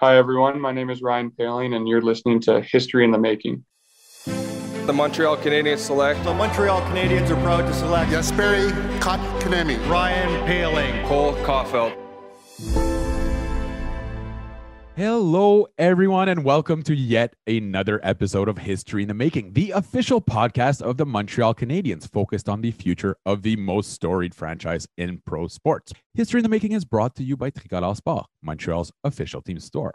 Hi, everyone. My name is Ryan Poehling, and you're listening to History in the Making. The Montreal Canadiens select. The Montreal Canadiens are proud to select Jesperi Kotkaniemi. Ryan Poehling. Cole Caufield. Hello, everyone, and welcome to yet another episode of History in the Making, the official podcast of the Montreal Canadiens, focused on the future of the most storied franchise in pro sports. History in the Making is brought to you by Tricolore Sport, Montreal's official team store.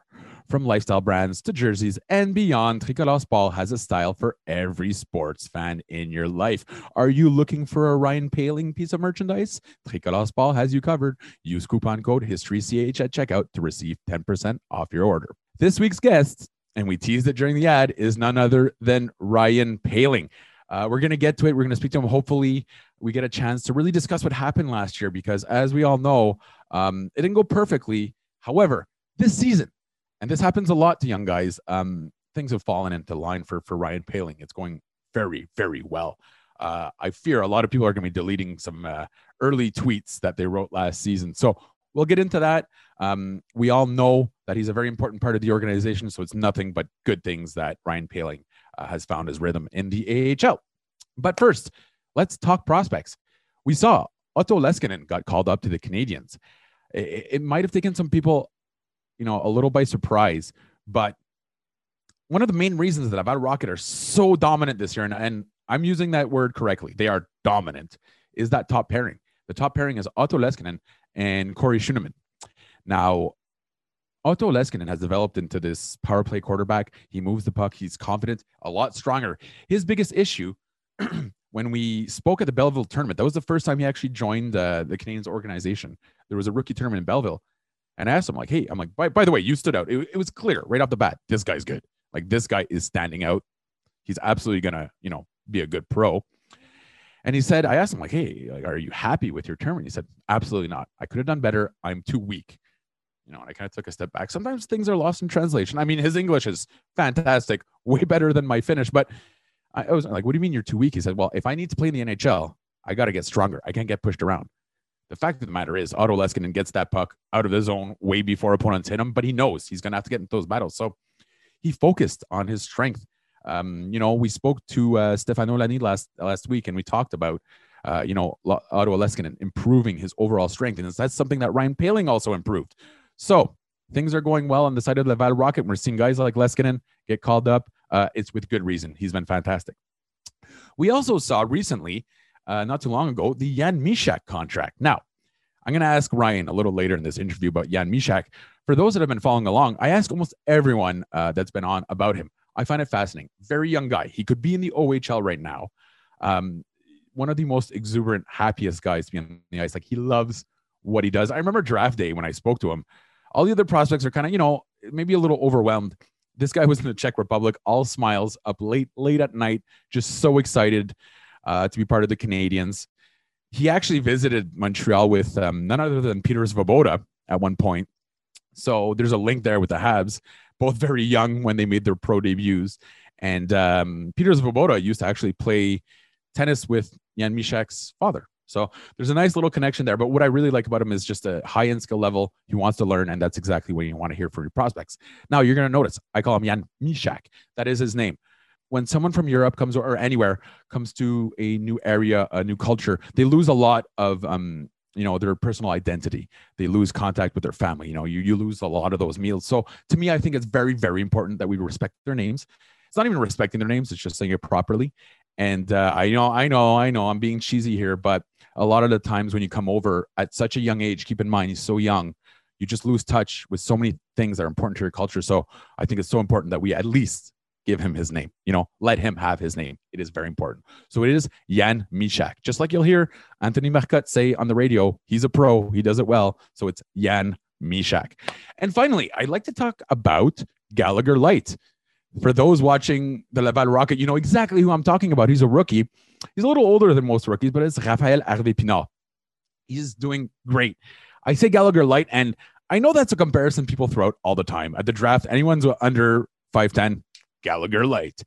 From lifestyle brands to jerseys and beyond, Tricolore Sport has a style for every sports fan in your life. Are you looking for a Ryan Poehling piece of merchandise? Tricolore Sport has you covered. Use coupon code HistoryCH at checkout to receive 10% off your order. This week's guest, and we teased it during the ad, is none other than Ryan Poehling. Uh, we're going to get to it. We're going to speak to him. Hopefully, we get a chance to really discuss what happened last year because, as we all know, um, it didn't go perfectly. However, this season, and this happens a lot to young guys, um, things have fallen into line for for Ryan Poehling. It's going very, very well. Uh, I fear a lot of people are going to be deleting some uh, early tweets that they wrote last season. So we'll get into that. Um, we all know that he's a very important part of the organization, so it's nothing but good things that Ryan Poehling uh, has found his rhythm in the AHL. But first, let's talk prospects. We saw Otto Leskinen got called up to the Canadiens. It, it might have taken some people, you know, a little by surprise, but one of the main reasons that Laval Rocket are so dominant this year, and, and I'm using that word correctly, they are dominant, is that top pairing. The top pairing is Otto Leskinen and Corey Schueneman. Now, Otto Leskinen has developed into this power play quarterback. He moves the puck. He's confident, a lot stronger. His biggest issue when we spoke at the Belleville tournament, that was the first time he actually joined uh, the Canadiens organization. There was a rookie tournament in Belleville. And I asked him, like, hey, I'm like, by, by the way, you stood out. It, it was clear right off the bat. This guy's good. Like, this guy is standing out. He's absolutely to, you know, be a good pro. And he said, I asked him, like, hey, like, are you happy with your term?" And He said, absolutely not. I could have done better. I'm too weak. You know, and I kind of took a step back. Sometimes things are lost in translation. I mean, his English is fantastic, way better than my Finnish. But I was like, what do you mean you're too weak? He said, well, if I need to play in the NHL, I got to get stronger. I can't get pushed around. The fact of the matter is, Otto Leskinen gets that puck out of the zone way before opponents hit him, but he knows he's going to have to get into those battles. So he focused on his strength. Um, you know, we spoke to uh, Stefano Lani last last week, and we talked about, uh, you know, Otto Leskinen improving his overall strength, and that's something that Ryan Poehling also improved. So things are going well on the side of the Laval Rocket. We're seeing guys like Leskinen get called up. Uh, it's with good reason. He's been fantastic. We also saw recently, uh, not too long ago, the Jan Mysak contract. Now, I'm going to ask Ryan a little later in this interview about Jan Mysak. For those that have been following along, I ask almost everyone uh, that's been on about him. I find it fascinating. Very young guy. He could be in the OHL right now. Um, one of the most exuberant, happiest guys to be on the ice. Like he loves what he does. I remember draft day when I spoke to him. All the other prospects are kind of, you know, maybe a little overwhelmed. This guy was in the Czech Republic, all smiles, up late, late at night, just so excited uh, to be part of the Canadiens. He actually visited Montreal with um, none other than Peter Svoboda at one point. So there's a link there with the Habs, both very young when they made their pro debuts. And um, Peter Svoboda used to actually play tennis with Jan Mysak's father. So there's a nice little connection there. But what I really like about him is just a high end skill level. He wants to learn, and that's exactly what you want to hear from your prospects. Now you're going to notice I call him Jan Mysak. That is his name. When someone from Europe comes or anywhere comes to a new area, a new culture, they lose a lot of um, you know their personal identity. They lose contact with their family you know you, you lose a lot of those meals. So to me i think it's very very important that we respect their names. It's not even respecting their names it's just saying it properly. And uh, i know i know i know i'm being cheesy here but a lot of the times when you come over at such a young age, keep in mind he's so young, you just lose touch with so many things that are important to your culture. So I think it's so important that we at least give him his name. You know, let him have his name. It is very important. So it is Jan Mysak. Just like you'll hear Anthony Marcotte say on the radio, he's a pro, he does it well. So it's Jan Mysak. And finally, I'd like to talk about Gallagher Light. For those watching the Laval Rocket, you know exactly who I'm talking about. He's a rookie. He's a little older than most rookies, but it's Rafael Harvey Pinard. He's doing great. I say Gallagher light, and I know that's a comparison people throw out all the time. At the draft, anyone's under 5'10, Gallagher light.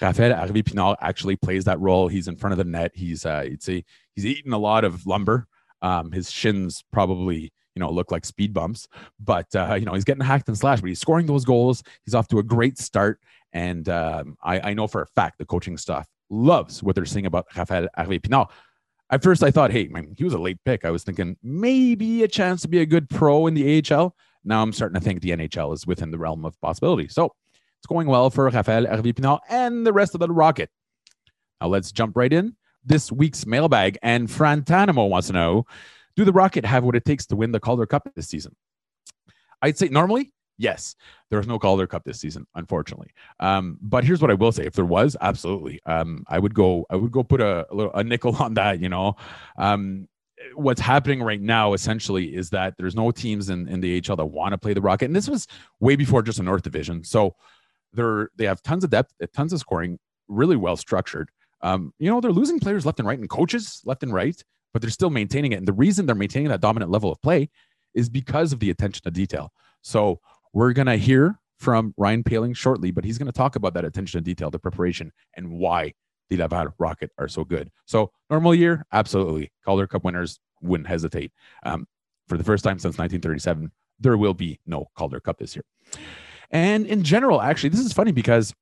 Rafael Harvey Pinard actually plays that role. He's in front of the net. He's uh, it's a, he's eaten a lot of lumber. Um, his shins probably you know, look like speed bumps. But uh, you know, he's getting hacked and slashed, but he's scoring those goals. He's off to a great start, and um, I, I know for a fact the coaching staff loves what they're saying about Rafael Harvey Pinard. At first, I thought, hey, man, he was a late pick. I was thinking maybe a chance to be a good pro in the AHL. Now I'm starting to think the NHL is within the realm of possibility. So it's going well for Rafael Harvey Pinard and the rest of the Rocket. Now let's jump right in. This week's mailbag, and Fran Tanamo wants to know Do the Rocket have what it takes to win the Calder Cup this season? I'd say normally, yes. There's no Calder Cup this season, unfortunately. Um, but here's what I will say: if there was, absolutely, um, I would go. I would go put a, a, little, a nickel on that. You know, um, what's happening right now essentially is that there's no teams in, in the HL that want to play the Rocket, and this was way before just a North Division. So they're they have tons of depth, tons of scoring, really well structured. Um, you know, they're losing players left and right and coaches left and right, but they're still maintaining it. And the reason they're maintaining that dominant level of play is because of the attention to detail. So we're gonna hear from Ryan Poehling shortly, but he's gonna talk about that attention to detail, the preparation, and why the Laval Rocket are so good. So normal year, absolutely. Calder Cup winners wouldn't hesitate. Um, for the first time since 1937, there will be no Calder Cup this year. And in general, actually, this is funny because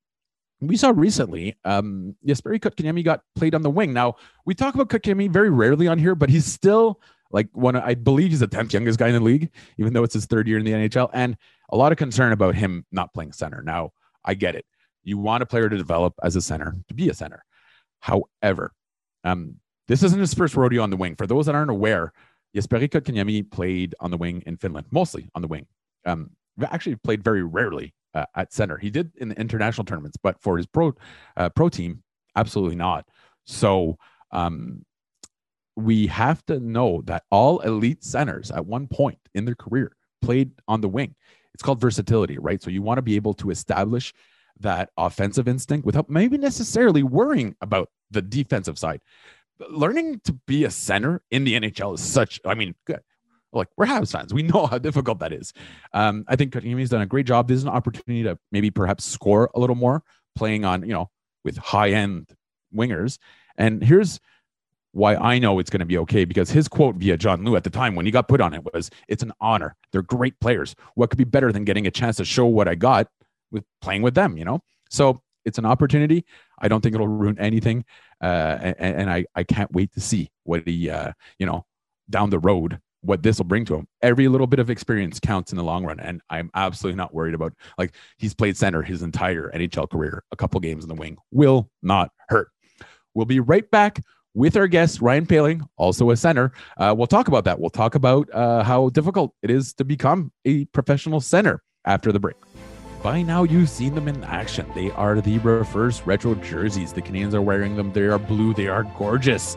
we saw recently um Jesperi Kotkaniemi got played on the wing. Now we talk about Kotkaniemi very rarely on here, but he's still like one I believe he's the 10th youngest guy in the league, even though it's his third year in the NHL. And a lot of concern about him not playing center. Now, I get it. You want a player to develop as a center, to be a center. However, um, this isn't his first rodeo on the wing. For those that aren't aware, Jesperi Kotkaniemi played on the wing in Finland, mostly on the wing. Um, actually played very rarely uh, at center. He did in the international tournaments, but for his pro uh, pro team, absolutely not. So um, we have to know that all elite centers at one point in their career played on the wing. It's called versatility, right? So you want to be able to establish that offensive instinct without maybe necessarily worrying about the defensive side. Learning to be a center in the NHL is such, I mean, good like we're Habs fans. We know how difficult that is. Um, I think Kotkaniemi's done a great job. This is an opportunity to maybe perhaps score a little more, playing on you know with high end wingers. And here's why I know it's going to be okay because his quote via John Lu at the time when he got put on it was, "It's an honor. They're great players. What could be better than getting a chance to show what I got with playing with them?" You know. So it's an opportunity. I don't think it'll ruin anything, uh, and, and I I can't wait to see what he uh, you know down the road what this will bring to him. Every little bit of experience counts in the long run. And I'm absolutely not worried about like he's played center his entire NHL career. A couple games in the wing will not hurt. We'll be right back with our guest, Ryan Poehling, also a center. Uh, we'll talk about that. We'll talk about uh, how difficult it is to become a professional center after the break. By now, you've seen them in action. They are the reverse retro jerseys. The Canadiens are wearing them. They are blue. They are gorgeous.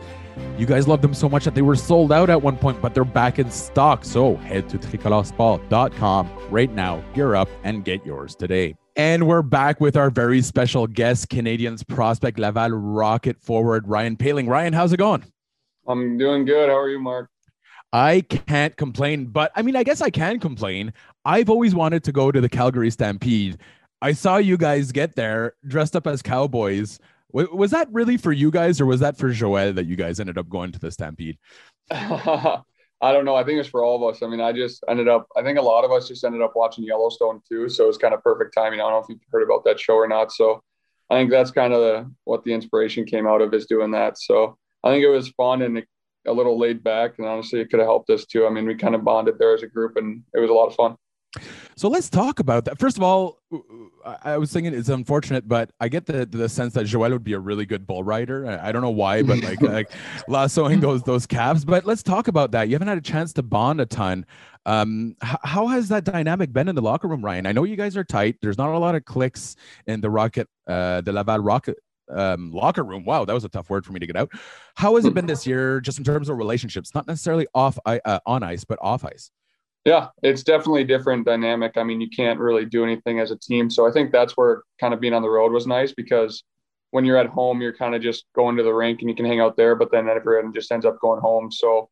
You guys love them so much that they were sold out at one point, but they're back in stock. So head to tricoloresport.com right now, gear up, and get yours today. And we're back with our very special guest, Canadiens prospect Laval Rocket forward Ryan Poehling. Ryan, how's it going? I'm doing good. How are you, Mark? I can't complain, but I mean, I guess I can complain. I've always wanted to go to the Calgary Stampede. I saw you guys get there dressed up as cowboys. Was that really for you guys, or was that for Joel that you guys ended up going to the Stampede? I don't know. I think it's for all of us. I mean, I just ended up. I think a lot of us just ended up watching Yellowstone too, so it's kind of perfect timing. I don't know if you've heard about that show or not. So I think that's kind of the, what the inspiration came out of is doing that. So I think it was fun and a little laid back, and honestly, it could have helped us too. I mean, we kind of bonded there as a group, and it was a lot of fun. So let's talk about that. First of all, I was thinking it's unfortunate, but I get the the sense that Joel would be a really good bull rider. I don't know why, but like like lassoing those those calves. But let's talk about that. You haven't had a chance to bond a ton. Um, how has that dynamic been in the locker room, Ryan? I know you guys are tight. There's not a lot of clicks in the Rocket, uh, the Laval Rocket um, locker room. Wow, that was a tough word for me to get out. How has it been this year, just in terms of relationships? Not necessarily off uh, on ice, but off ice. Yeah, it's definitely different dynamic. I mean, you can't really do anything as a team. So I think that's where kind of being on the road was nice because when you're at home, you're kind of just going to the rink and you can hang out there, but then everyone just ends up going home. So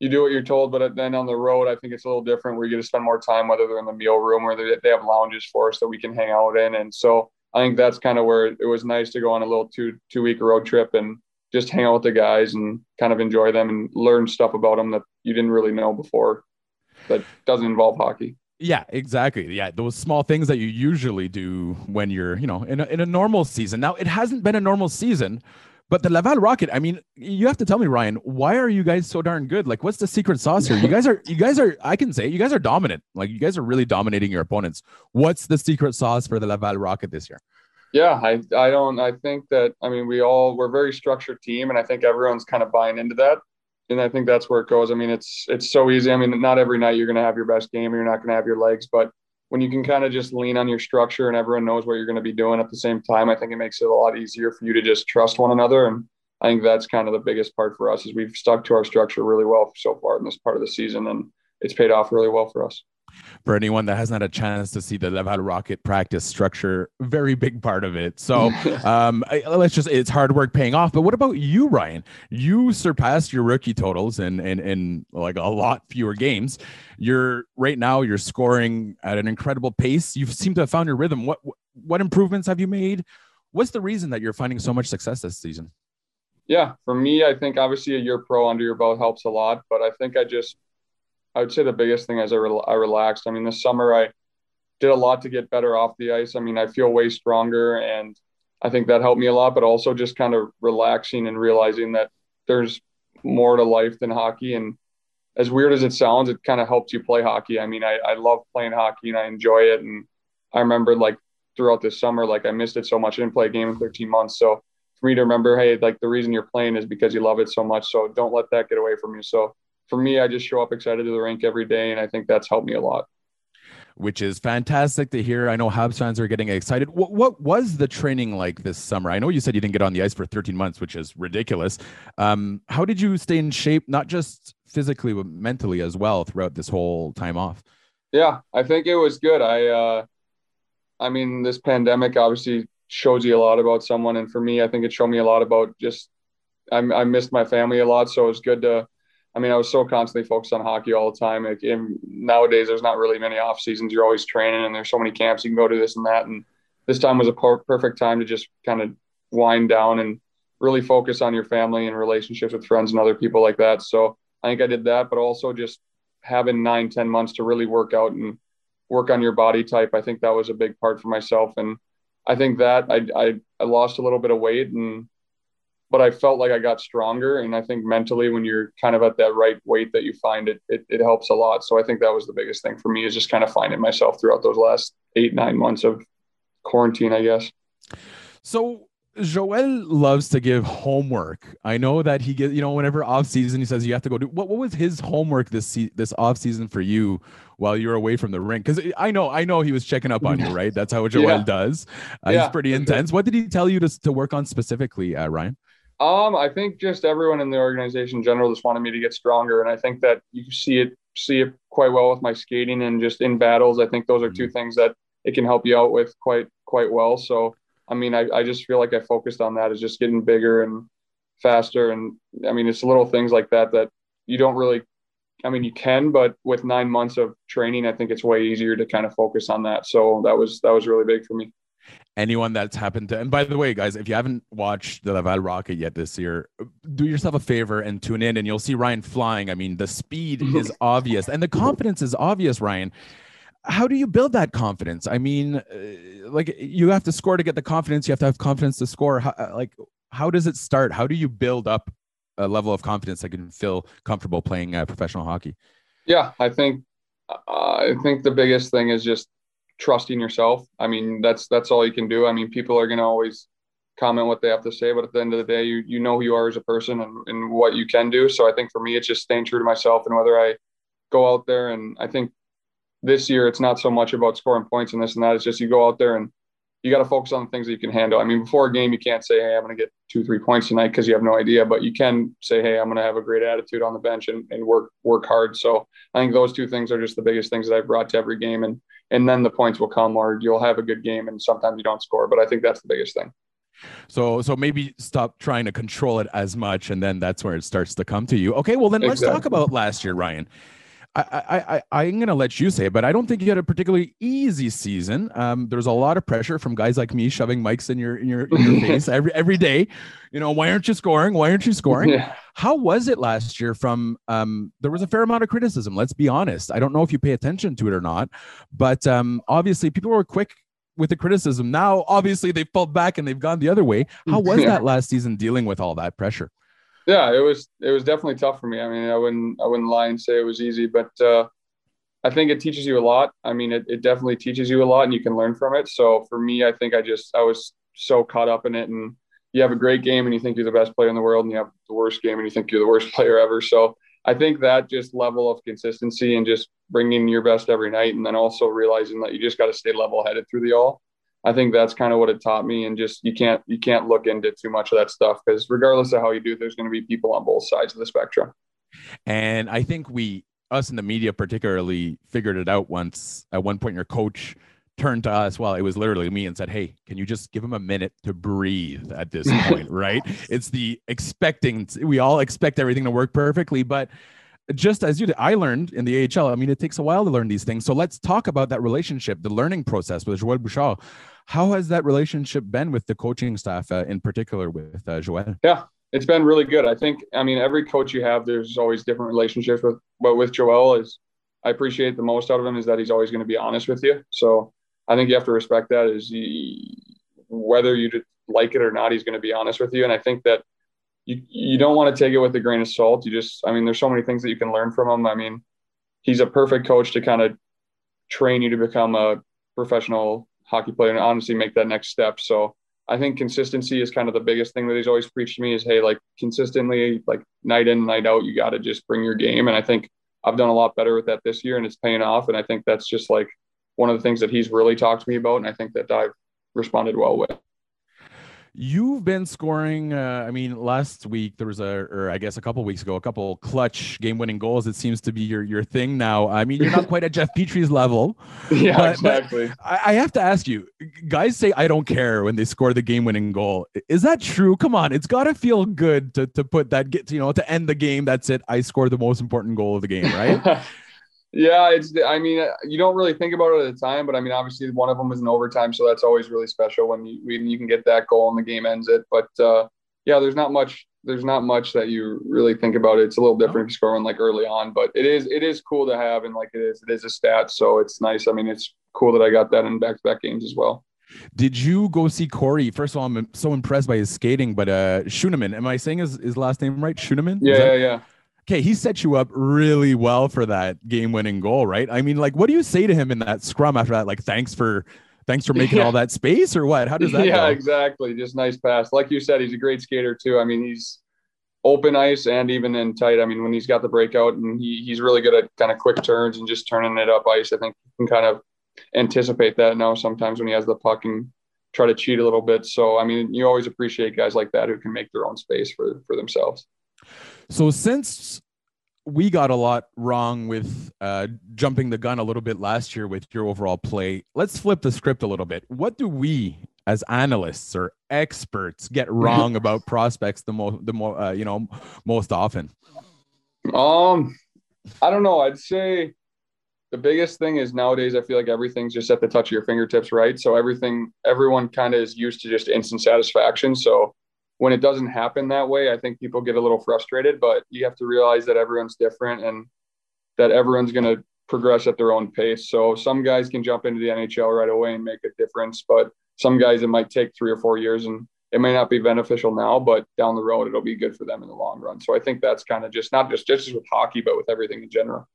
you do what you're told, but then on the road, I think it's a little different where you get to spend more time, whether they're in the meal room or they have lounges for us that we can hang out in. And so I think that's kind of where it was nice to go on a little two two week road trip and just hang out with the guys and kind of enjoy them and learn stuff about them that you didn't really know before. That doesn't involve hockey. Yeah, exactly. Yeah, those small things that you usually do when you're, you know, in a, in a normal season. Now, it hasn't been a normal season, but the Laval Rocket, I mean, you have to tell me, Ryan, why are you guys so darn good? Like, what's the secret sauce here? You guys are, you guys are, I can say, you guys are dominant. Like, you guys are really dominating your opponents. What's the secret sauce for the Laval Rocket this year? Yeah, I, I don't, I think that, I mean, we all, we're a very structured team, and I think everyone's kind of buying into that. And I think that's where it goes. I mean, it's, it's so easy. I mean, not every night you're going to have your best game, or you're not going to have your legs, but when you can kind of just lean on your structure and everyone knows what you're going to be doing at the same time, I think it makes it a lot easier for you to just trust one another. And I think that's kind of the biggest part for us is we've stuck to our structure really well so far in this part of the season, and it's paid off really well for us for anyone that hasn't had a chance to see the Laval Rocket practice structure, very big part of it. So um, let's just, it's hard work paying off. But what about you, Ryan? You surpassed your rookie totals in, in, in like a lot fewer games. You're right now, you're scoring at an incredible pace. You seem to have found your rhythm. What, what improvements have you made? What's the reason that you're finding so much success this season? Yeah, for me, I think obviously a year pro under your belt helps a lot, but I think I just I would say the biggest thing is I, re- I relaxed. I mean, this summer I did a lot to get better off the ice. I mean, I feel way stronger, and I think that helped me a lot. But also just kind of relaxing and realizing that there's more to life than hockey. And as weird as it sounds, it kind of helps you play hockey. I mean, I, I love playing hockey and I enjoy it. And I remember like throughout this summer, like I missed it so much. I didn't play a game in 13 months. So for me to remember, hey, like the reason you're playing is because you love it so much. So don't let that get away from you. So for me, I just show up excited to the rink every day, and I think that's helped me a lot. Which is fantastic to hear. I know Habs fans are getting excited. What, what was the training like this summer? I know you said you didn't get on the ice for 13 months, which is ridiculous. Um, how did you stay in shape, not just physically, but mentally as well throughout this whole time off? Yeah, I think it was good. I, uh, I mean, this pandemic obviously shows you a lot about someone, and for me, I think it showed me a lot about just I, I missed my family a lot, so it was good to I mean, I was so constantly focused on hockey all the time. Like nowadays, there's not really many off seasons. You're always training, and there's so many camps you can go to this and that. And this time was a per- perfect time to just kind of wind down and really focus on your family and relationships with friends and other people like that. So I think I did that, but also just having nine, ten months to really work out and work on your body type. I think that was a big part for myself, and I think that I I, I lost a little bit of weight and but I felt like I got stronger. And I think mentally, when you're kind of at that right weight that you find it, it, it helps a lot. So I think that was the biggest thing for me is just kind of finding myself throughout those last eight, nine months of quarantine, I guess. So Joel loves to give homework. I know that he gets, you know, whenever off season, he says you have to go do. What, what was his homework this se- this off season for you while you're away from the rink? Because I know, I know he was checking up on you, right? That's how Joel yeah. does. Uh, yeah. He's pretty intense. What did he tell you to to work on specifically, uh, Ryan? Um, I think just everyone in the organization in general just wanted me to get stronger, and I think that you see it see it quite well with my skating and just in battles. I think those are two mm-hmm. things that it can help you out with quite quite well. So, I mean, I, I just feel like I focused on that is just getting bigger and faster, and I mean, it's little things like that that you don't really. I mean, you can, but with nine months of training, I think it's way easier to kind of focus on that. So that was that was really big for me anyone that's happened to and by the way guys if you haven't watched the laval rocket yet this year do yourself a favor and tune in and you'll see ryan flying. I mean the speed is obvious and the confidence is obvious ryan. How do you build that confidence? I mean uh, like you have to score to get the confidence. You have to have confidence to score. How, uh, like how does it start? How do you build up a level of confidence that can feel comfortable playing uh, professional hockey? Yeah i think uh, i think the biggest thing is just trusting yourself. I mean, that's that's all you can do. I mean, people are going to always comment what they have to say, but at the end of the day, you you know who you are as a person and, and what you can do. So I think for me, it's just staying true to myself and whether I go out there and I think this year it's not so much about scoring points and this and that. It's just you go out there and you got to focus on the things that you can handle. I mean, before a game, you can't say, "Hey, I'm going to get two, three points tonight" because you have no idea. But you can say, "Hey, I'm going to have a great attitude on the bench and, and work work hard." So I think those two things are just the biggest things that I've brought to every game, and and then the points will come, or you'll have a good game, and sometimes you don't score. But I think that's the biggest thing. So so maybe stop trying to control it as much, and then that's where it starts to come to you. Okay, well then let's talk about last year, Ryan. I, I, I, am going to let you say it, but I don't think you had a particularly easy season. Um, there's a lot of pressure from guys like me shoving mics in your in your, in your face every every day. You know, why aren't you scoring? Why aren't you scoring? Yeah. How was it last year? From um, there was a fair amount of criticism. Let's be honest. I don't know if you pay attention to it or not, but um, obviously people were quick with the criticism. Now, obviously, they've pulled back and they've gone the other way. How was yeah. that last season dealing with all that pressure? Yeah, it was it was definitely tough for me. I mean, I wouldn't I wouldn't lie and say it was easy, but uh, I think it teaches you a lot. I mean, it, it definitely teaches you a lot, and you can learn from it. So for me, I think I just I was so caught up in it, and you have a great game, and you think you're the best player in the world, and you have the worst game, and you think you're the worst player ever. So I think that just level of consistency and just bringing your best every night, and then also realizing that you just got to stay level headed through the all I think that's kind of what it taught me. And just you can't you can't look into too much of that stuff because regardless of how you do, there's going to be people on both sides of the spectrum. And I think we us in the media particularly figured it out once at one point your coach turned to us well it was literally me and said hey can you just give him a minute to breathe at this point right it's the expecting we all expect everything to work perfectly but just as you did, I learned in the AHL. I mean, it takes a while to learn these things. So let's talk about that relationship, the learning process with Joel Bouchard. How has that relationship been with the coaching staff, uh, in particular with uh, Joel? Yeah, it's been really good. I think, I mean, every coach you have, there's always different relationships with, but with Joel is, I appreciate the most out of him is that he's always going to be honest with you. So I think you have to respect that is he, whether you like it or not, he's going to be honest with you. And I think that you, you don't want to take it with a grain of salt. You just, I mean, there's so many things that you can learn from him. I mean, he's a perfect coach to kind of train you to become a professional hockey player and honestly make that next step. So I think consistency is kind of the biggest thing that he's always preached to me is, Hey, like consistently, like night in, night out, you got to just bring your game. And I think I've done a lot better with that this year and it's paying off. And I think that's just like one of the things that he's really talked to me about. And I think that I've responded well with. You've been scoring. Uh, I mean, last week there was a, or I guess a couple weeks ago, a couple clutch game-winning goals. It seems to be your your thing now. I mean, you're not quite at Jeff Petry's level. Yeah, but, exactly. But I, I have to ask you, guys say I don't care when they score the game-winning goal. Is that true? Come on, it's got to feel good to to put that get you know to end the game. That's it. I scored the most important goal of the game, right? Yeah, it's. I mean, you don't really think about it at the time, but I mean, obviously, one of them was an overtime, so that's always really special when you when you can get that goal and the game ends it. But uh, yeah, there's not much. There's not much that you really think about it. It's a little different if you score one like early on, but it is it is cool to have, and like it is it is a stat, so it's nice. I mean, it's cool that I got that in back to back games as well. Did you go see Corey? First of all, I'm so impressed by his skating, but uh Schueneman, am I saying his, his last name right? Schueneman? Yeah, that- yeah, yeah okay, he set you up really well for that game winning goal, right? I mean, like, what do you say to him in that scrum after that? Like, thanks for thanks for making yeah. all that space or what? How does that Yeah, go? exactly. Just nice pass. Like you said, he's a great skater too. I mean, he's open ice and even in tight. I mean, when he's got the breakout and he, he's really good at kind of quick turns and just turning it up ice, I think you can kind of anticipate that now sometimes when he has the puck and try to cheat a little bit. So, I mean, you always appreciate guys like that who can make their own space for, for themselves. So since we got a lot wrong with uh, jumping the gun a little bit last year with your overall play. Let's flip the script a little bit. What do we, as analysts or experts, get wrong about prospects the most, the more, uh, you know, most often? Um, I don't know. I'd say the biggest thing is nowadays I feel like everything's just at the touch of your fingertips, right? So everything, everyone kind of is used to just instant satisfaction. So when it doesn't happen that way, I think people get a little frustrated, but you have to realize that everyone's different and that everyone's going to progress at their own pace. So some guys can jump into the NHL right away and make a difference, but some guys it might take three or four years and it may not be beneficial now, but down the road it'll be good for them in the long run. So I think that's kind of just not just just with hockey, but with everything in general.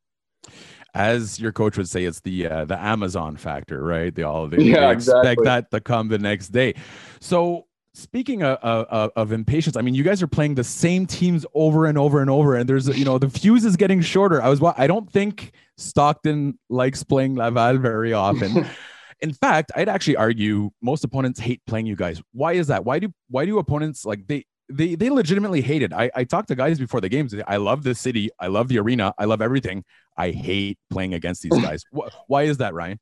As your coach would say, it's the uh, the Amazon factor, right? They all of they, yeah, they expect exactly. that to come the next day. So speaking of, of, of, impatience, I mean, you guys are playing the same teams over and over and over, and there's you know the fuse is getting shorter. I was I don't think Stockton likes playing Laval very often. In fact, I'd actually argue most opponents hate playing you guys. Why is that? Why do why do opponents like they they they legitimately hate it? I I talked to guys before the games. I love the city. I love the arena. I love everything. I hate playing against these guys. why is that, Ryan?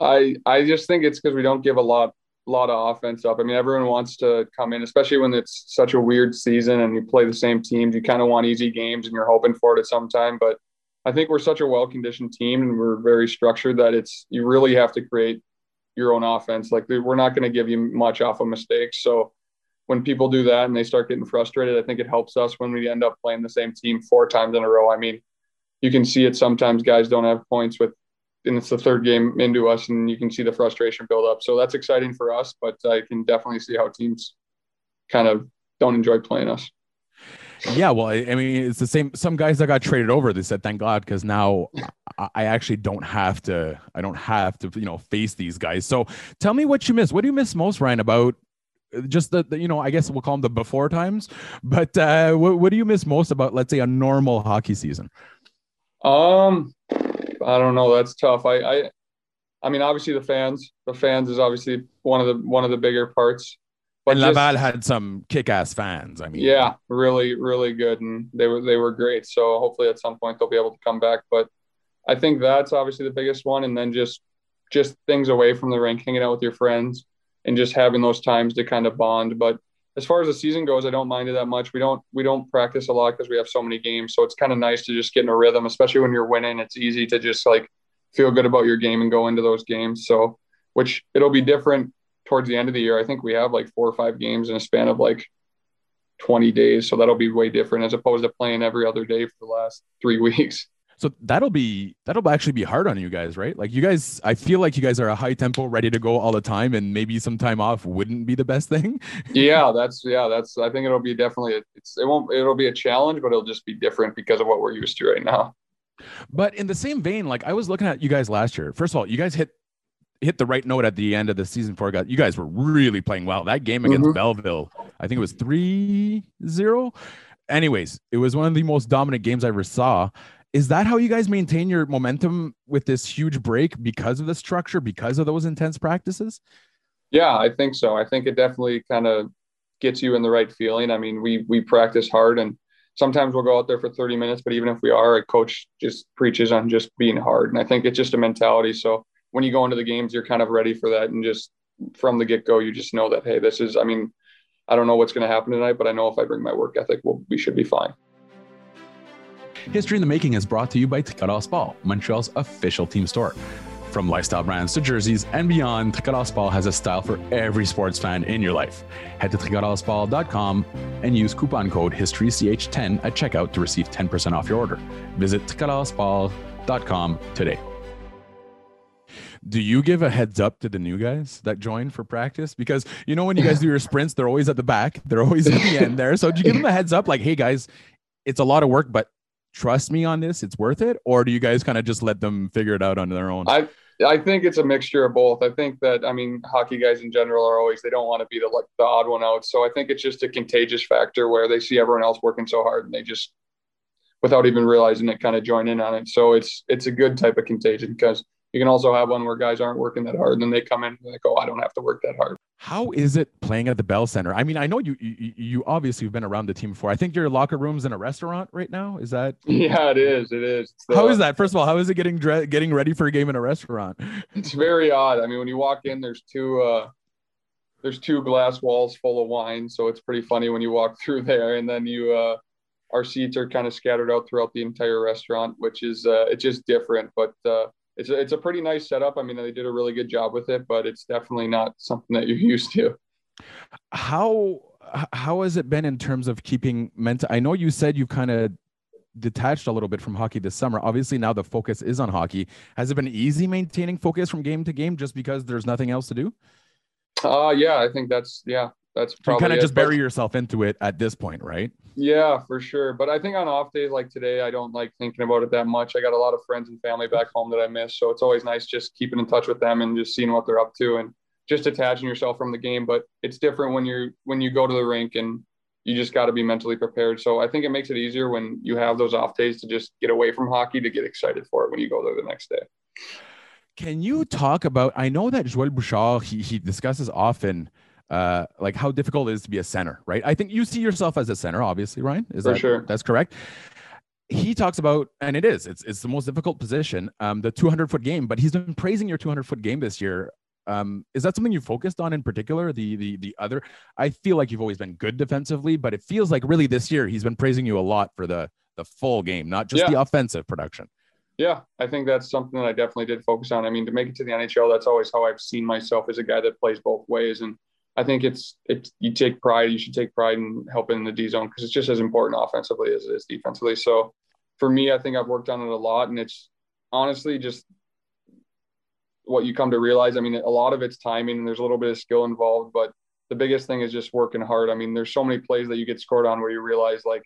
I I just think it's because we don't give a lot lot of offense up. I mean, everyone wants to come in, especially when it's such a weird season and you play the same teams. You kind of want easy games and you're hoping for it at some time. But I think we're such a well conditioned team and we're very structured that it's you really have to create your own offense. Like we're not going to give you much off of mistakes. So when people do that and they start getting frustrated, I think it helps us when we end up playing the same team four times in a row. I mean, you can see it sometimes guys don't have points with and it's the third game into us and you can see the frustration build up. So that's exciting for us, but I can definitely see how teams kind of don't enjoy playing us. Yeah, well, I, I mean, it's the same. Some guys that got traded over, they said, "Thank God," because now I, I actually don't have to. I don't have to, you know, face these guys. So, tell me what you miss. What do you miss most, Ryan, about just the, the, you know i guess we'll call them the before times but uh what, what do you miss most about let's say a normal hockey season um i don't know that's tough i i i mean obviously the fans the fans is obviously one of the one of the bigger parts but and Laval just, had some kick-ass fans. I mean, yeah, really, really good, and they were they were great. So hopefully at some point they'll be able to come back. But I think that's obviously the biggest one, and then just just things away from the rink, hanging out with your friends, and just having those times to kind of bond. But as far as the season goes, I don't mind it that much. We don't we don't practice a lot because we have so many games. So it's kind of nice to just get in a rhythm, especially when you're winning. It's easy to just like feel good about your game and go into those games. So which it'll be different towards the end of the year. I think we have like four or five games in a span of like 20 days. So that'll be way different as opposed to playing every other day for the last three weeks. So that'll be that'll actually be hard on you guys, right? Like you guys, I feel like you guys are a high tempo, ready to go all the time, and maybe some time off wouldn't be the best thing. yeah, that's yeah, that's. I think it'll be definitely. A, it's it won't. It'll be a challenge, but it'll just be different because of what we're used to right now. But in the same vein, like I was looking at you guys last year. First of all, you guys hit hit the right note at the end of the season four. Got you guys were really playing well. That game against mm-hmm. Belleville, I think it was 3-0. Anyways, it was one of the most dominant games I ever saw. Is that how you guys maintain your momentum with this huge break because of the structure, because of those intense practices? Yeah, I think so. I think it definitely kind of gets you in the right feeling. I mean, we we practice hard and sometimes we'll go out there for 30 minutes, but even if we are, a coach just preaches on just being hard. And I think it's just a mentality. So when you go into the games, you're kind of ready for that. And just from the get go, you just know that, hey, this is, I mean, I don't know what's going to happen tonight, but I know if I bring my work ethic, we'll, we should be fine. History in the Making is brought to you by Tricolore Sport, Montreal's official team store. From lifestyle brands to jerseys and beyond, Tricolore Sport has a style for every sports fan in your life. Head to tricoloresport.com and use coupon code HISTORYCH10 at checkout to receive 10% off your order. Visit tricoloresport.com today do you give a heads up to the new guys that join for practice? Because you know when you guys do your sprints, they're always at the back, they're always at the end there. So do you give them a heads up, like, hey guys, it's a lot of work, but trust me on this, it's worth it? Or do you guys kind of just let them figure it out on their own? I I think it's a mixture of both. I think that I mean hockey guys in general are always they don't want to be the like the odd one out. So I think it's just a contagious factor where they see everyone else working so hard and they just without even realizing it kind of join in on it. So it's it's a good type of contagion because you can also have one where guys aren't working that hard and then they come in and they go, I don't have to work that hard. How is it playing at the Bell Center? I mean, I know you, you, you obviously have been around the team before. I think your locker room's in a restaurant right now. Is that? Yeah, it is. It is. The, how is that? First of all, how is it getting dre- getting ready for a game in a restaurant? It's very odd. I mean, when you walk in, there's two, uh, there's two glass walls full of wine. So it's pretty funny when you walk through there and then you, uh, our seats are kind of scattered out throughout the entire restaurant, which is, uh, it's just different, but, uh, it's a, it's a pretty nice setup. I mean, they did a really good job with it, but it's definitely not something that you're used to. How how has it been in terms of keeping mental? I know you said you've kind of detached a little bit from hockey this summer. Obviously, now the focus is on hockey. Has it been easy maintaining focus from game to game just because there's nothing else to do? Uh yeah, I think that's yeah, that's probably you kind of just bury yourself into it at this point, right? Yeah, for sure. But I think on off days like today, I don't like thinking about it that much. I got a lot of friends and family back home that I miss, so it's always nice just keeping in touch with them and just seeing what they're up to and just detaching yourself from the game. But it's different when you're when you go to the rink and you just got to be mentally prepared. So I think it makes it easier when you have those off days to just get away from hockey to get excited for it when you go there the next day. Can you talk about? I know that Joel Bouchard he he discusses often uh, like how difficult it is to be a center, right? I think you see yourself as a center, obviously, Ryan. Is For that sure. that's correct? He talks about, and it is, it's it's the most difficult position, um, the 200 foot game. But he's been praising your 200 foot game this year. Um, is that something you focused on in particular? The the the other, I feel like you've always been good defensively, but it feels like really this year he's been praising you a lot for the the full game, not just Yeah. the offensive production. Yeah, I think that's something that I definitely did focus on. I mean, to make it to the NHL, that's always how I've seen myself as a guy that plays both ways. And I think it's it's you take pride. You should take pride in helping in the D zone because it's just as important offensively as it is defensively. So for me, I think I've worked on it a lot, and it's honestly just what you come to realize. I mean, a lot of it's timing, and there's a little bit of skill involved, but the biggest thing is just working hard. I mean, there's so many plays that you get scored on where you realize like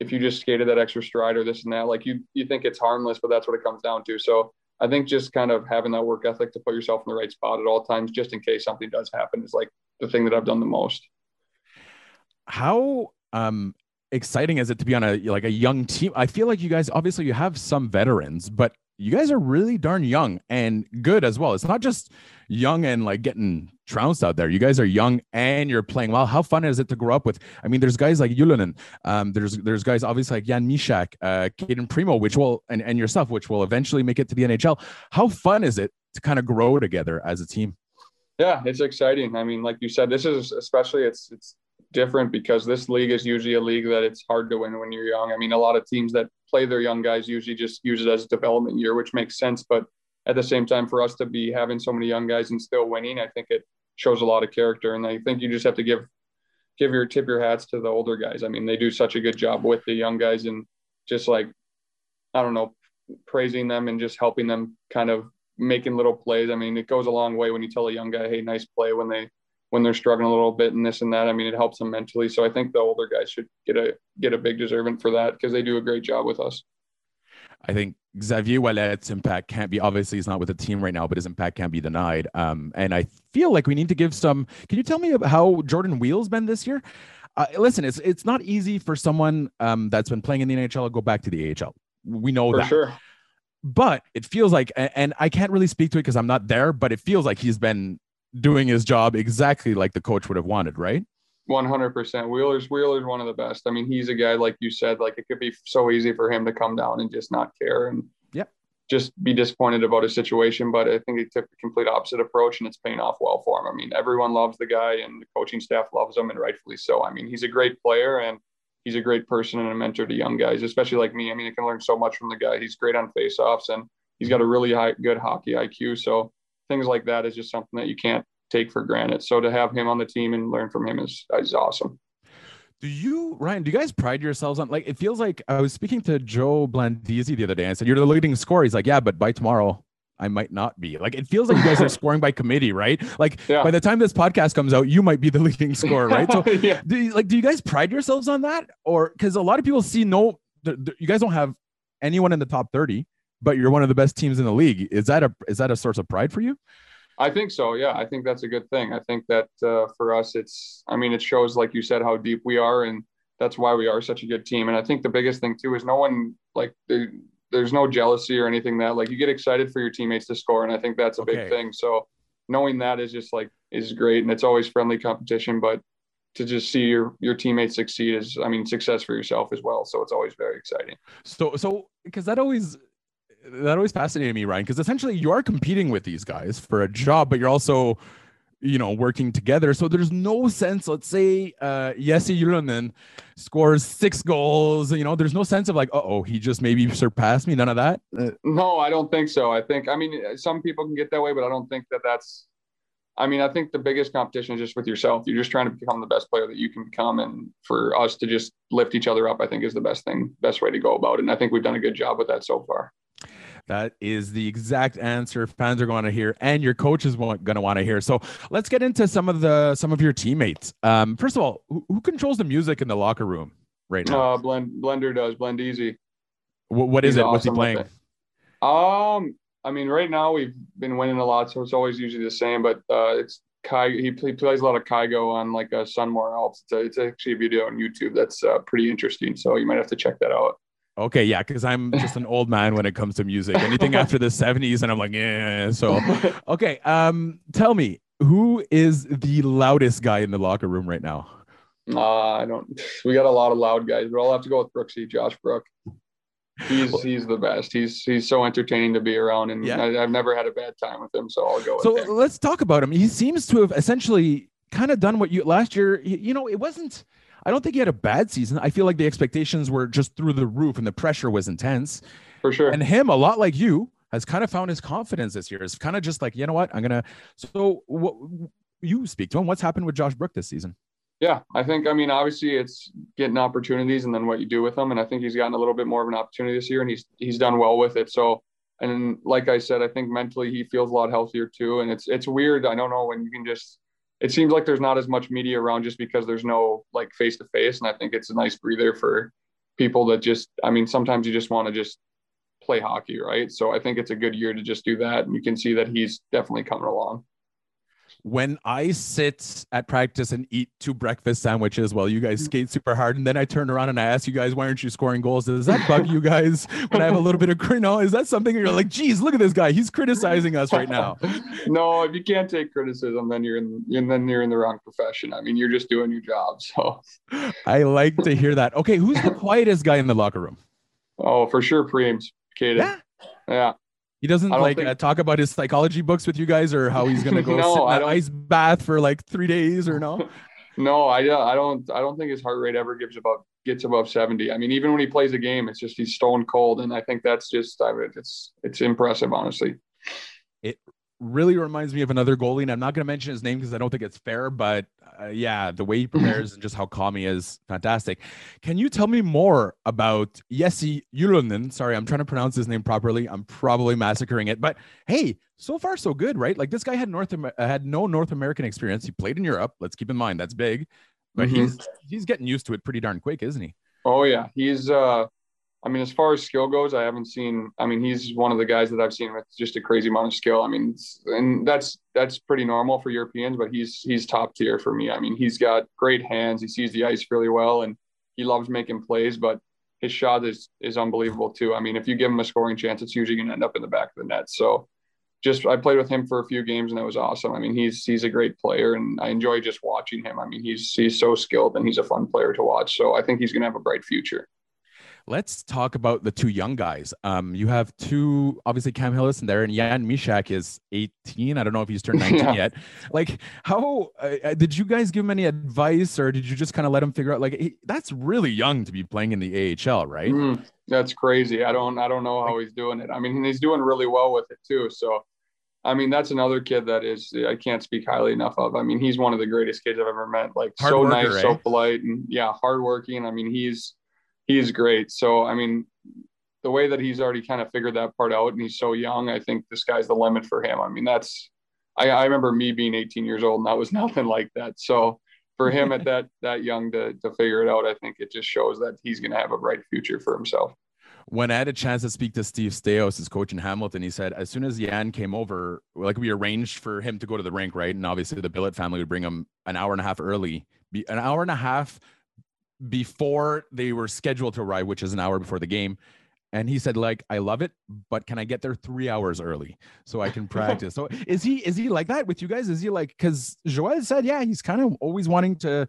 if you just skated that extra stride or this and that, like you you think it's harmless, but that's what it comes down to. So I think just kind of having that work ethic to put yourself in the right spot at all times, just in case something does happen, is like the thing that I've done the most. How um exciting is it to be on a like a young team? I feel like you guys obviously you have some veterans, but you guys are really darn young and good as well. It's not just young and like getting trounced out there. You guys are young and you're playing well. How fun is it to grow up with? I mean, there's guys like Ylönen. Um, there's there's guys obviously like Jan Mysak, uh, Cayden Primeau, which will and, and yourself, which will eventually make it to the NHL. How fun is it to kind of grow together as a team? Yeah, it's exciting. I mean, like you said, this is especially it's it's different because this league is usually a league that it's hard to win when you're young. I mean, a lot of teams that play their young guys usually just use it as a development year, which makes sense. But at the same time, for us to be having so many young guys and still winning, I think it shows a lot of character. And I think you just have to give give your tip your hats to the older guys. I mean, they do such a good job with the young guys and just like I don't know, praising them and just helping them kind of making little plays. I mean, it goes a long way when you tell a young guy, "Hey, nice play," when they when they're struggling a little bit and this and that. I mean, it helps them mentally. So I think the older guys should get a get a big deserving for that because they do a great job with us. I think Xavier Ouellet's impact can't be obviously he's not with the team right now, but his impact can't be denied. Um, and I feel like we need to give some. Can you tell me about how Jordan Weal's been this year? Uh, listen, it's it's not easy for someone um, that's been playing in the NHL to go back to the AHL. We know For that, sure. but it feels like, and I can't really speak to it because I'm not there, but it feels like he's been doing his job exactly like the coach would have wanted, right? One hundred percent. Wheeler's Wheeler's one of the best. I mean, he's a guy like you said. Like it could be so easy for him to come down and just not care and Yep. just be disappointed about his situation. But I think he took the complete opposite approach, and it's paying off well for him. I mean, everyone loves the guy, and the coaching staff loves him, and rightfully so. I mean, he's a great player, and he's a great person and a mentor to young guys, especially like me. I mean, I can learn so much from the guy. He's great on faceoffs, and he's got a really high, good hockey IQ. So things like that is just something that you can't take for granted. So to have him on the team and learn from him is is awesome. Do you, Ryan? Do you guys pride yourselves on like? It feels like I was speaking to Joe Blandisi the other day and said you're the leading scorer. He's like, yeah, but by tomorrow I might not be. Like it feels like you guys are scoring by committee, right? Like Yeah. by the time this podcast comes out, you might be the leading scorer, right? So yeah. do you, like do you guys pride yourselves on that, or because a lot of people see no, th- th- you guys don't have anyone in the top thirty, but you're one of the best teams in the league. Is that a is that a source of pride for you? I think so. Yeah, I think that's a good thing. I think that uh, for us, it's. I mean, it shows, like you said, how deep we are, and that's why we are such a good team. And I think the biggest thing too is no one like there, there's no jealousy or anything that like you get excited for your teammates to score, and I think that's a Okay. big thing. So knowing that is just like is great, and it's always friendly competition, but to just see your your teammates succeed is, I mean, success for yourself as well. So it's always very exciting. So so because that always that always fascinated me, Ryan, because essentially you are competing with these guys for a job, but you're also you know working together. So there's no sense, let's say uh Jesse scores six goals, you know, there's no sense of like, oh, he just maybe surpassed me. None of that. Uh, No, I don't think so. I think, I mean, some people can get that way, but I don't think that that's, I mean, I think the biggest competition is just with yourself. You're just trying to become the best player that you can become. And for us to just lift each other up, I think is the best thing, best way to go about it. And I think we've done a good job with that so far. That is the exact answer fans are going to hear, and your coach is going to want to hear. So let's get into some of the some of your teammates. Um, first of all, who, who controls the music in the locker room right now? Uh, Blend, Blender does, Blandisi. Wh- what is he's it? What's he playing? Um, I mean, right now we've been winning a lot, so it's always usually the same. But uh, it's Kai. He, play, plays a lot of Kygo on like uh, Sunmore Alps. It's, a, it's actually a video on YouTube that's uh, pretty interesting. So you might have to check that out. Okay, yeah, because I'm just an old man when it comes to music. Anything after the 70s, and I'm like, yeah. So, okay, um, tell me, who is the loudest guy in the locker room right now? Uh, I don't. We got a lot of loud guys, but I'll have to go with Brooksy, Josh Brook. He's he's the best. He's he's so entertaining to be around, and Yeah. I, I've never had a bad time with him. So I'll go with So him. let's talk about him. He seems to have essentially kind of done what you last year. You know, it wasn't. I don't think he had a bad season. I feel like the expectations were just through the roof and the pressure was intense. For sure. And him, a lot like you, has kind of found his confidence this year. It's kind of just like, you know what, I'm gonna. So what you speak to him? What's happened with Josh Brook this season? Yeah, I think I mean obviously it's getting opportunities and then what you do with them, and I think he's gotten a little bit more of an opportunity this year, and he's he's done well with it. So, and like I said, I think mentally he feels a lot healthier too, and it's it's weird. I don't know when you can just. It seems like there's not as much media around just because there's no like face to face, and I think it's a nice breather for people that just. I mean, sometimes you just want to just play hockey, right? So I think it's a good year to just do that, and you can see that he's definitely coming along when I sit at practice and eat two breakfast sandwiches while you guys mm. skate super hard, and then I turn around and I ask you guys, why aren't you scoring goals? Does that bug you guys when I have a little bit of no? Is that something you're like, geez, look at this guy. He's criticizing us right now. no, if you can't take criticism, then you're in and then you're in the wrong profession. I mean, you're just doing your job. So I like to hear that. Okay, who's the quietest guy in the locker room? Oh, for sure, Preems. Cayden. Yeah. Yeah. He doesn't like think... uh, talk about his psychology books with you guys, or how he's gonna go no, sit in an ice bath for like three days, or no? no, I I don't I don't think his heart rate ever gives above gets above seventy. I mean, even when he plays a game, it's just he's stone cold, and I think that's just I mean, it's it's impressive, honestly. It really reminds me of another goalie, and I'm not going to mention his name because I don't think it's fair. But uh, yeah, the way he prepares and just how calm he is, fantastic. Can you tell me more about Jesse Ylönen? Sorry, I'm trying to pronounce his name properly. I'm probably massacring it, but hey, so far so good, right? Like this guy had North Amer- had no North American experience. He played in Europe. Let's keep in mind that's big, but mm-hmm. he's he's getting used to it pretty darn quick, isn't he? Oh yeah, he's uh I mean, as far as skill goes, I haven't seen. I mean, he's one of the guys that I've seen with just a crazy amount of skill. I mean, and that's that's pretty normal for Europeans, but he's he's top tier for me. I mean, he's got great hands. He sees the ice really well, and he loves making plays. But his shot is is unbelievable too. I mean, if you give him a scoring chance, it's usually going to end up in the back of the net. So, just I played with him for a few games, and that was awesome. I mean, he's he's a great player, and I enjoy just watching him. I mean, he's he's so skilled, and he's a fun player to watch. So I think he's going to have a bright future. Let's talk about the two young guys. Um, you have two, obviously Cam Hillis in there, and Jan Mysak is 18. I don't know if he's turned 19 yeah. yet. Like, how uh, uh, did you guys give him any advice, or did you just kind of let him figure out? Like, he, that's really young to be playing in the AHL, right? Mm, that's crazy. I don't, I don't know how he's doing it. I mean, he's doing really well with it too. So, I mean, that's another kid that is I can't speak highly enough of. I mean, he's one of the greatest kids I've ever met. Like, hard so worker, nice, so polite, and yeah, hardworking. I mean, he's he's great. So I mean, the way that he's already kind of figured that part out, and he's so young, I think the sky's the limit for him. I mean, that's I, I remember me being 18 years old, and that was nothing like that. So for him at that that young to to figure it out, I think it just shows that he's going to have a bright future for himself. When I had a chance to speak to Steve Staios, his coach in Hamilton, he said as soon as Jan came over, like we arranged for him to go to the rink, right? And obviously the Billet family would bring him an hour and a half early, an hour and a half before they were scheduled to arrive, which is an hour before the game. And he said, like, I love it, but can I get there three hours early so I can practice? so is he is he like that with you guys? Is he like because Joel said, yeah, he's kind of always wanting to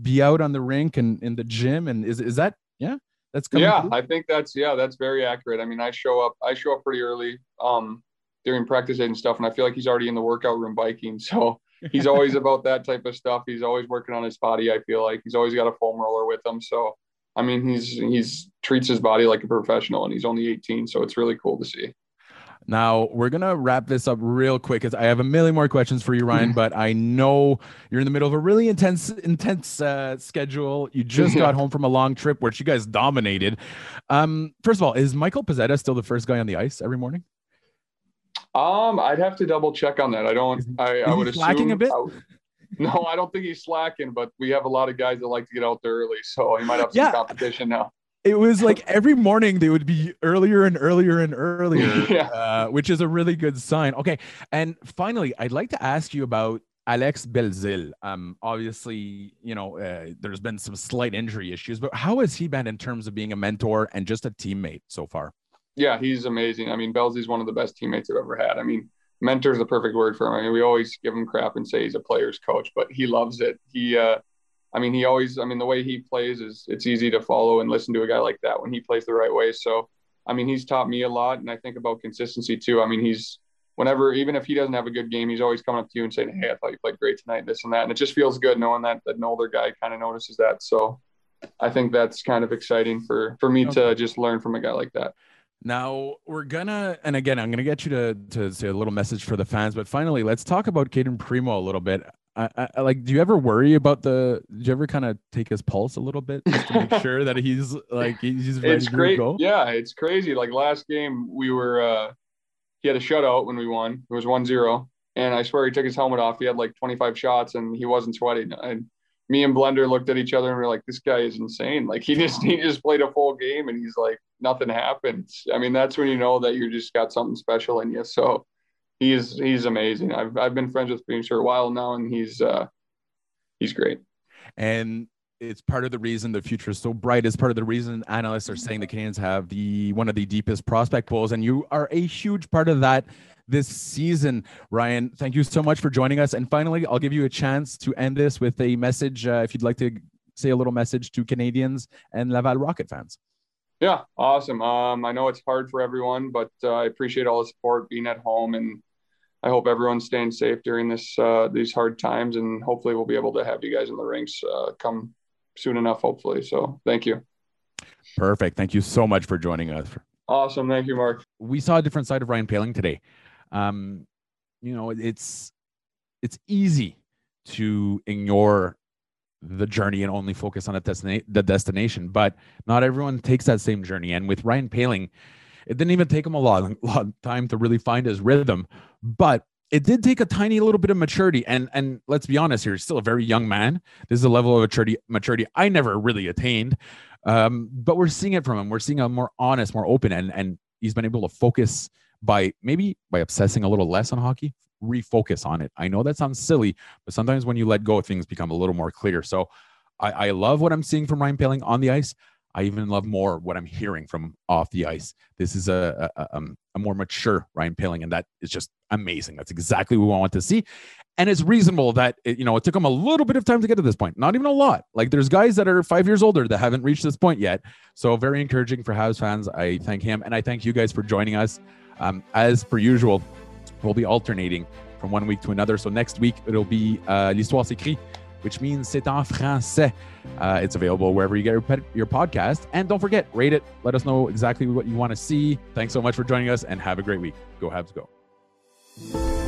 be out on the rink and in the gym. And is is that yeah? That's coming. yeah, through? I think that's yeah, that's very accurate. I mean, I show up, I show up pretty early um during practice and stuff, and I feel like he's already in the workout room biking. So he's always about that type of stuff. He's always working on his body. I feel like he's always got a foam roller with him. So, I mean, he's he's treats his body like a professional, and he's only 18. So it's really cool to see. Now we're gonna wrap this up real quick because I have a million more questions for you, Ryan. but I know you're in the middle of a really intense, intense uh, schedule. You just got home from a long trip, which you guys dominated. Um, first of all, is Michael Pezzetta still the first guy on the ice every morning? Um, I'd have to double check on that. I don't. I, I would slacking a bit. I, no, I don't think he's slacking, but we have a lot of guys that like to get out there early, so he might have some yeah. competition now. It was like every morning they would be earlier and earlier and earlier, yeah. uh, which is a really good sign. Okay, and finally, I'd like to ask you about Alex Belzile. Um, obviously, you know, uh, there's been some slight injury issues, but how has he been in terms of being a mentor and just a teammate so far? Yeah, he's amazing. I mean, Belzy's one of the best teammates I've ever had. I mean, mentor is the perfect word for him. I mean, we always give him crap and say he's a player's coach, but he loves it. He, uh, I mean, he always, I mean, the way he plays is it's easy to follow and listen to a guy like that when he plays the right way. So, I mean, he's taught me a lot, and I think about consistency too. I mean, he's whenever, even if he doesn't have a good game, he's always coming up to you and saying, "Hey, I thought you played great tonight, this and that." And it just feels good knowing that that an older guy kind of notices that. So I think that's kind of exciting for for me okay. to just learn from a guy like that. Now we're gonna, and again, I'm gonna get you to to say a little message for the fans. But finally, let's talk about Cayden Primeau a little bit. I, I, like. Do you ever worry about the? Do you ever kind of take his pulse a little bit just to make sure that he's like he's ready it's to great. go? Yeah, it's crazy. Like last game, we were. uh He had a shutout when we won. It was 1-0. and I swear he took his helmet off. He had like 25 shots, and he wasn't sweating. And me and Blender looked at each other and we are like, "This guy is insane! Like he just he just played a full game, and he's like nothing happened." I mean, that's when you know that you just got something special in you. So he's he's amazing. I've I've been friends with him for a while now, and he's uh, he's great. And it's part of the reason the future is so bright. It's part of the reason analysts are saying the Canadiens have the one of the deepest prospect pools, and you are a huge part of that this season. Ryan, thank you so much for joining us. And finally, I'll give you a chance to end this with a message, uh, if you'd like to say a little message to Canadiens and Laval Rocket fans. Yeah, awesome. Um, I know it's hard for everyone, but uh, I appreciate all the support being at home and I hope everyone's staying safe during this uh, these hard times, and hopefully we'll be able to have you guys in the rinks uh, come soon enough. Hopefully, so thank you. Perfect. Thank you so much for joining us. Awesome. Thank you, Mark. We saw a different side of Ryan Poehling today. Um, you know, it's it's easy to ignore the journey and only focus on the, destina- the destination, but not everyone takes that same journey. And with Ryan Poehling, it didn't even take him a long, long time to really find his rhythm, but it did take a tiny little bit of maturity. And and let's be honest here, he's still a very young man. This is a level of maturity maturity I never really attained. Um, but we're seeing it from him. We're seeing a more honest, more open, and and he's been able to focus by maybe by obsessing a little less on hockey, refocus on it. I know that sounds silly, but sometimes when you let go, things become a little more clear. So I, I love what I'm seeing from Ryan Poehling on the ice. I even love more what I'm hearing from off the ice. This is a, a, a, um, more mature Ryan Poehling, and that is just amazing. That's exactly what we want to see. And it's reasonable that it, you know it took him a little bit of time to get to this point. Not even a lot. Like there's guys that are five years older that haven't reached this point yet. So very encouraging for Habs fans. I thank him, and I thank you guys for joining us. Um, as per usual, we'll be alternating from one week to another. So next week it'll be uh, l'histoire s'écrit which means c'est en français. Uh, it's available wherever you get your, your podcast. And don't forget, rate it. Let us know exactly what you want to see. Thanks so much for joining us and have a great week. Go Habs, go.